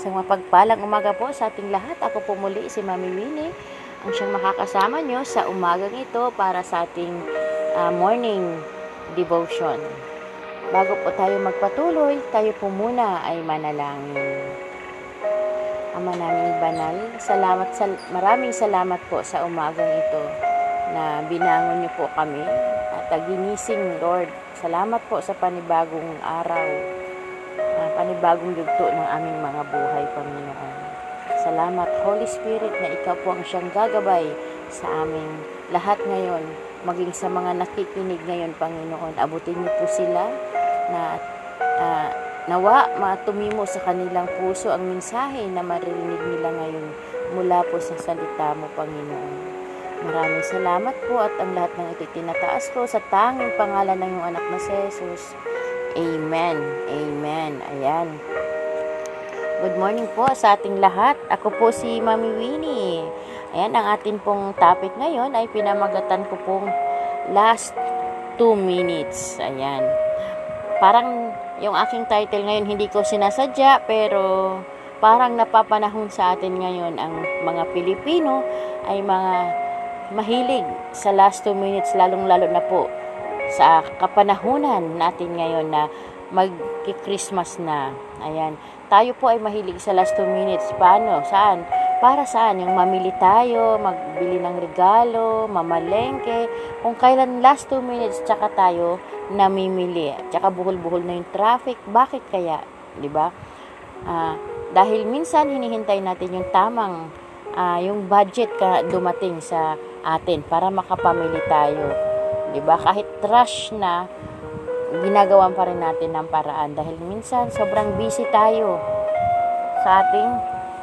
Isang mapagpalang umaga po sa ating lahat. Ako po muli si Mami Winnie, ang siyang makakasama nyo sa umagang ito para sa ating uh, morning devotion. Bago po tayo magpatuloy, tayo po muna ay manalangin. Ama naming banal, salamat sa, maraming salamat po sa umagang ito na binangon niyo po kami at ginising Lord. Salamat po sa panibagong araw uh, panibagong yugto ng aming mga buhay, Panginoon. Salamat, Holy Spirit, na ikaw po ang siyang gagabay sa aming lahat ngayon, maging sa mga nakikinig ngayon, Panginoon. Abutin niyo po sila na uh, nawa matumimo sa kanilang puso ang mensahe na maririnig nila ngayon mula po sa salita mo, Panginoon. Maraming salamat po at ang lahat ng ito tinataas ko sa tanging pangalan ng iyong anak na si Jesus. Amen. Amen. Ayan. Good morning po sa ating lahat. Ako po si Mami Winnie. Ayan, ang atin pong topic ngayon ay pinamagatan ko pong last 2 minutes. Ayan. Parang yung aking title ngayon hindi ko sinasadya pero parang napapanahon sa atin ngayon ang mga Pilipino ay mga mahilig sa last 2 minutes lalong lalo na po sa kapanahunan natin ngayon na mag-Christmas na. Ayan. Tayo po ay mahilig sa last 2 minutes. Paano? Saan? Para saan? Yung mamili tayo, magbili ng regalo, mamalengke. Kung kailan last 2 minutes, tsaka tayo namimili. Tsaka buhol-buhol na yung traffic. Bakit kaya? ba? Diba? Uh, dahil minsan hinihintay natin yung tamang, uh, yung budget ka dumating sa atin para makapamili tayo 'di ba? Kahit trash na ginagawan pa rin natin ng paraan dahil minsan sobrang busy tayo sa ating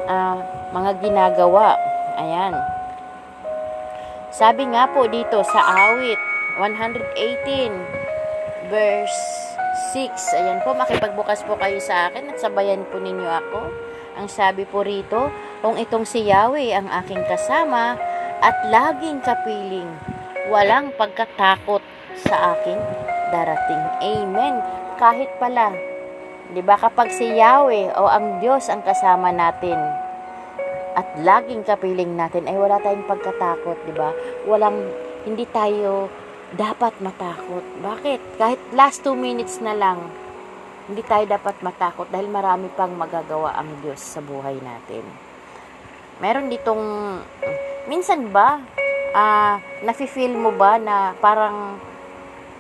uh, mga ginagawa. Ayan. Sabi nga po dito sa awit 118 verse 6. Ayan po, makipagbukas po kayo sa akin at sabayan po ninyo ako. Ang sabi po rito, kung itong si Yahweh ang aking kasama at laging kapiling walang pagkatakot sa akin darating. Amen. Kahit pala, 'di ba kapag si Yahweh o ang Diyos ang kasama natin at laging kapiling natin ay wala tayong pagkatakot, 'di ba? Walang hindi tayo dapat matakot. Bakit? Kahit last 2 minutes na lang, hindi tayo dapat matakot dahil marami pang magagawa ang Diyos sa buhay natin. Meron ditong minsan ba uh, nafe-feel mo ba na parang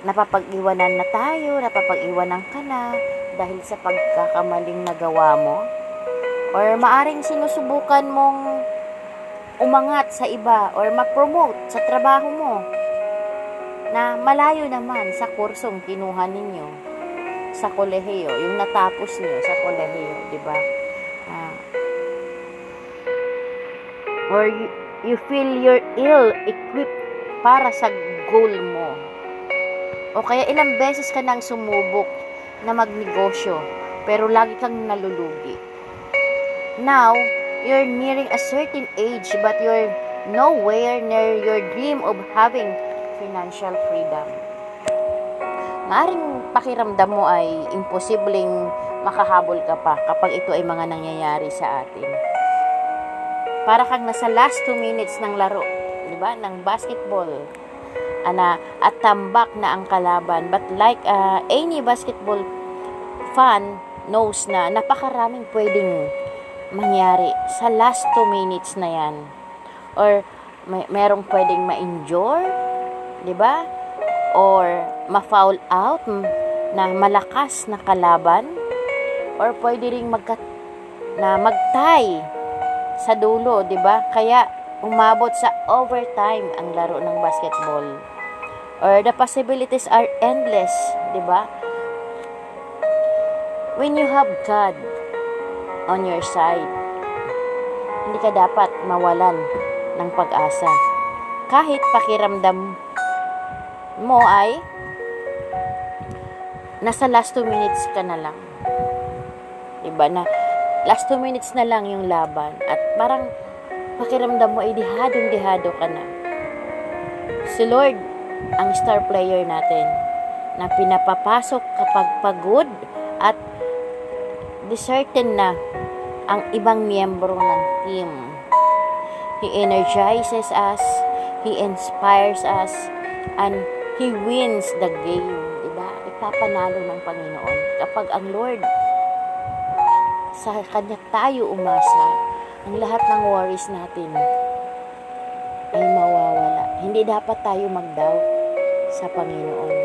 napapag-iwanan na tayo, napapag-iwanan ka na dahil sa pagkakamaling nagawa mo? Or maaring sinusubukan mong umangat sa iba or mag-promote sa trabaho mo na malayo naman sa kursong kinuha ninyo sa kolehiyo, yung natapos niyo sa kolehiyo, di ba? Uh, or you feel you're ill-equipped para sa goal mo. O kaya ilang beses ka nang sumubok na magnegosyo, pero lagi kang nalulugi. Now, you're nearing a certain age, but you're nowhere near your dream of having financial freedom. Maaring pakiramdam mo ay imposibleng makahabol ka pa kapag ito ay mga nangyayari sa atin para kang nasa last 2 minutes ng laro, 'di ba? Ng basketball. Ana at tambak na ang kalaban. But like uh, any basketball fan knows na napakaraming pwedeng mangyari sa last 2 minutes na 'yan. Or may merong pwedeng ma-injure, 'di ba? Or ma-foul out na malakas na kalaban or pwede ring magka na mag-tie sa dulo, 'di ba? Kaya umabot sa overtime ang laro ng basketball. Or the possibilities are endless, 'di ba? When you have God on your side, hindi ka dapat mawalan ng pag-asa. Kahit pakiramdam mo ay nasa last 2 minutes ka na lang. Diba na last 2 minutes na lang yung laban at parang pakiramdam mo ay dihadong-dihado ka na. Si Lord ang star player natin na pinapapasok kapag pagod at certain na ang ibang miyembro ng team. He energizes us, He inspires us, and He wins the game. Diba? Ipapanalo ng Panginoon. Kapag ang Lord, sa Kanya tayo umasa, ang lahat ng worries natin ay mawawala. Hindi dapat tayo mag-doubt sa Panginoon.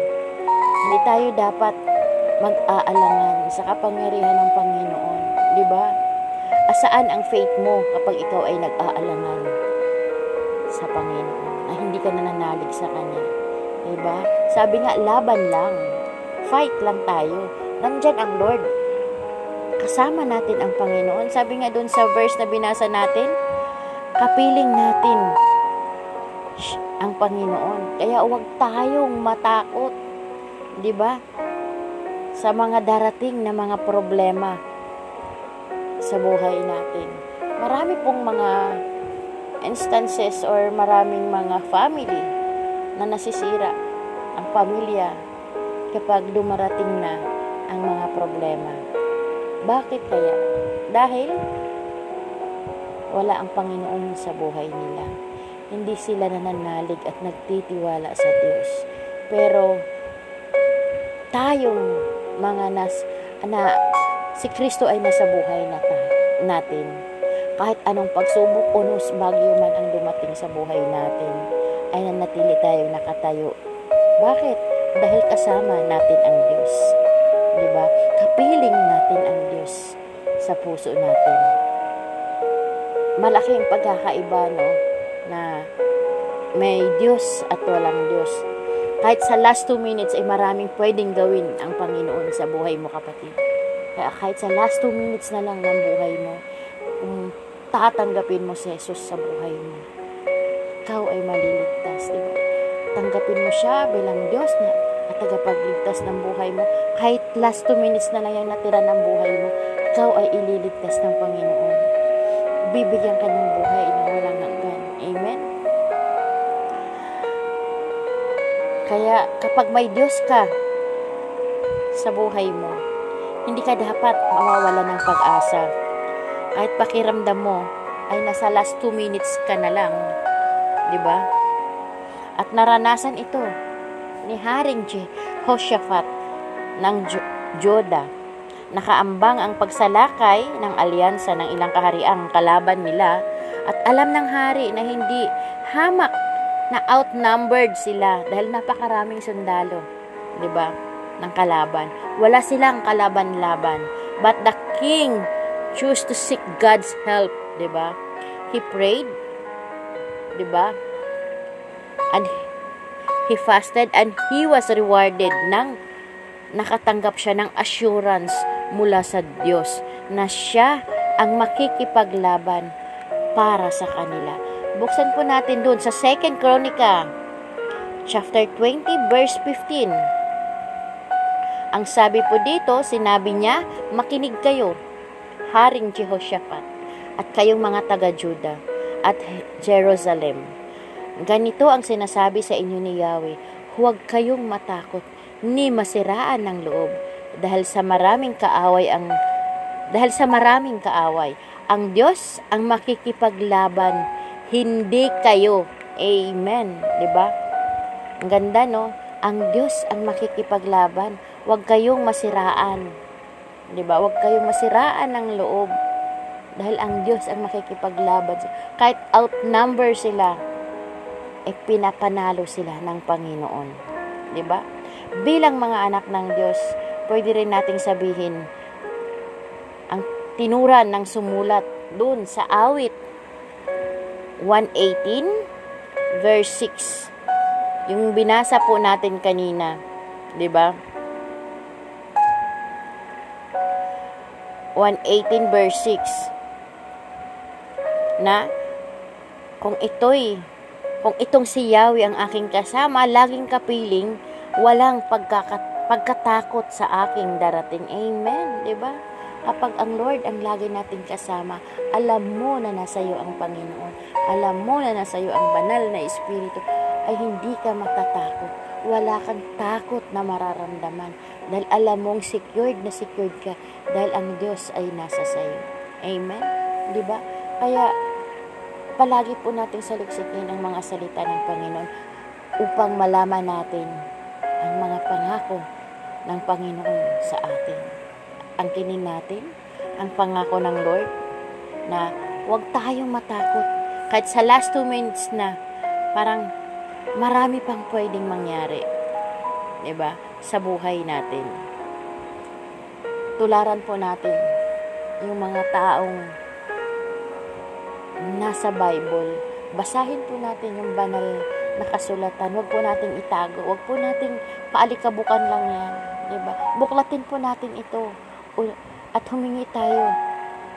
Hindi tayo dapat mag-aalangan sa kapangyarihan ng Panginoon. Di ba? Asaan ang faith mo kapag ikaw ay nag-aalangan sa Panginoon na hindi ka nananalig sa Kanya? Di ba? Sabi nga, laban lang. Fight lang tayo. Nandyan ang Lord. Kasama natin ang Panginoon. Sabi nga doon sa verse na binasa natin, kapiling natin ang Panginoon. Kaya huwag tayong matakot. Di ba? Sa mga darating na mga problema sa buhay natin. Marami pong mga instances or maraming mga family na nasisira ang pamilya kapag dumarating na ang mga problema. Bakit kaya? Dahil wala ang Panginoon sa buhay nila. Hindi sila nananalig at nagtitiwala sa Diyos. Pero tayong mga nas na si Kristo ay nasa buhay na ta, natin. Kahit anong pagsubok o bagyo man ang dumating sa buhay natin, ay nanatili tayong nakatayo. Bakit? Dahil kasama natin ang Diyos. Di ba? Kapiling natin ang Diyos sa puso natin. Malaking pagkakaiba, no? Na may Diyos at walang Diyos. Kahit sa last two minutes ay maraming pwedeng gawin ang Panginoon sa buhay mo, kapatid. Kaya kahit sa last two minutes na lang ng buhay mo, kung tatanggapin mo si Jesus sa buhay mo, ikaw ay maliligtas, di ba? Tanggapin mo siya bilang Diyos na at tagapagligtas ng buhay mo. Kahit last two minutes na lang yung natira ng buhay mo, ikaw ay ililigtas ng Panginoon. Bibigyan ka ng buhay na walang hanggan. Amen? Kaya kapag may Diyos ka sa buhay mo, hindi ka dapat mawawala ng pag-asa. Kahit pakiramdam mo ay nasa last two minutes ka na lang. Di ba? At naranasan ito ni Haring Jehoshaphat ng Joda. Nakaambang ang pagsalakay ng alyansa ng ilang kahariang kalaban nila at alam ng hari na hindi hamak na outnumbered sila dahil napakaraming sundalo, 'di ba? ng kalaban. Wala silang kalaban-laban. But the king chose to seek God's help, 'di ba? He prayed, 'di ba? And he fasted and he was rewarded ng nakatanggap siya ng assurance mula sa Diyos na siya ang makikipaglaban para sa kanila. Buksan po natin doon sa 2 Chronica chapter 20 verse 15. Ang sabi po dito, sinabi niya, makinig kayo, Haring Jehoshaphat, at kayong mga taga-Juda at Jerusalem. Ganito ang sinasabi sa inyo ni Yahweh, huwag kayong matakot, ni masiraan ng loob, dahil sa maraming kaaway ang dahil sa maraming kaaway, ang Diyos ang makikipaglaban, hindi kayo. Amen, 'di ba? Ang ganda no? Ang Diyos ang makikipaglaban, huwag kayong masiraan. 'Di ba? Huwag kayong masiraan ng loob. Dahil ang Diyos ang makikipaglaban. Kahit outnumber sila, eh pinapanalo sila ng Panginoon. 'Di ba? Bilang mga anak ng Diyos, pwede rin nating sabihin ang tinuran ng sumulat dun sa awit 118 verse 6. Yung binasa po natin kanina, 'di ba? 118 verse 6 na kung ito'y kung itong si Yahweh ang aking kasama, laging kapiling, walang pagkakat, pagkatakot sa aking darating. Amen. ba? Diba? Kapag ang Lord ang lagi nating kasama, alam mo na nasa iyo ang Panginoon. Alam mo na nasa iyo ang banal na Espiritu, ay hindi ka matatakot. Wala kang takot na mararamdaman. Dahil alam mong secured na secured ka. Dahil ang Diyos ay nasa sa iyo. Amen? Di ba? Kaya, palagi po natin saliksikin ang mga salita ng Panginoon upang malaman natin ang mga pangako ng Panginoon sa atin. Angkinin natin ang pangako ng Lord na huwag tayong matakot. Kahit sa last two minutes na, parang marami pang pwedeng mangyari. 'Di ba? Sa buhay natin. Tularan po natin yung mga taong nasa Bible. Basahin po natin yung banal na kasulatan. Huwag po nating itago. Huwag po nating paalikabukan lang yan. 'di ba? Buklatin po natin ito. At humingi tayo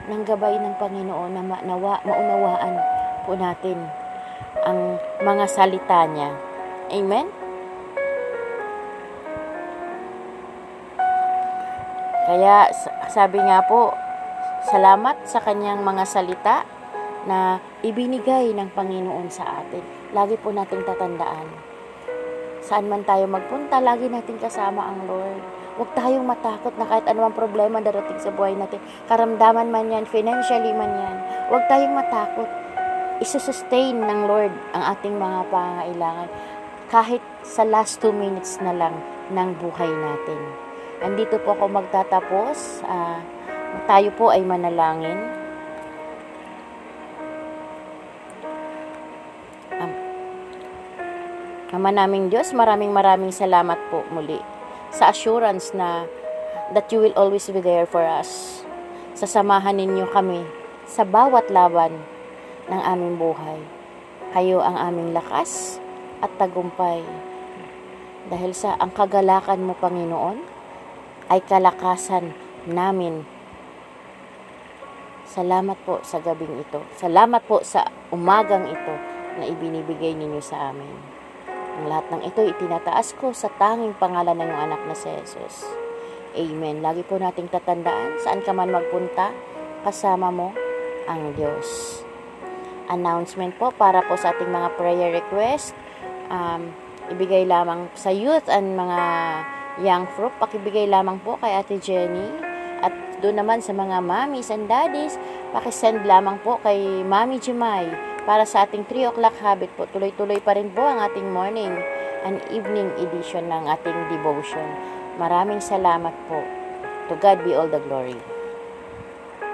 ng gabay ng Panginoon na ma- nawa, maunawaan po natin ang mga salita niya. Amen? Kaya sabi nga po, salamat sa kanyang mga salita na ibinigay ng Panginoon sa atin. Lagi po nating tatandaan. Saan man tayo magpunta, lagi natin kasama ang Lord. Huwag tayong matakot na kahit anumang problema darating sa buhay natin. Karamdaman man yan, financially man yan. Huwag tayong matakot. Isusustain ng Lord ang ating mga pangailangan kahit sa last two minutes na lang ng buhay natin. Andito po ako magtatapos. Ah, tayo po ay manalangin. Ama naming Diyos, maraming maraming salamat po muli sa assurance na that you will always be there for us. Sasamahan ninyo kami sa bawat laban ng aming buhay. Kayo ang aming lakas at tagumpay. Dahil sa ang kagalakan mo, Panginoon, ay kalakasan namin. Salamat po sa gabing ito. Salamat po sa umagang ito na ibinibigay ninyo sa amin. Ang lahat ng ito itinataas ko sa tanging pangalan ng iyong anak na si Jesus. Amen. Lagi po nating tatandaan, saan ka man magpunta, kasama mo ang Diyos. Announcement po para po sa ating mga prayer request. Um, ibigay lamang sa youth and mga young fruit, pakibigay lamang po kay Ate Jenny. At doon naman sa mga mommies and daddies, pakisend lamang po kay Mami Jemay para sa ating 3 o'clock habit po. Tuloy-tuloy pa rin po ang ating morning and evening edition ng ating devotion. Maraming salamat po. To God be all the glory.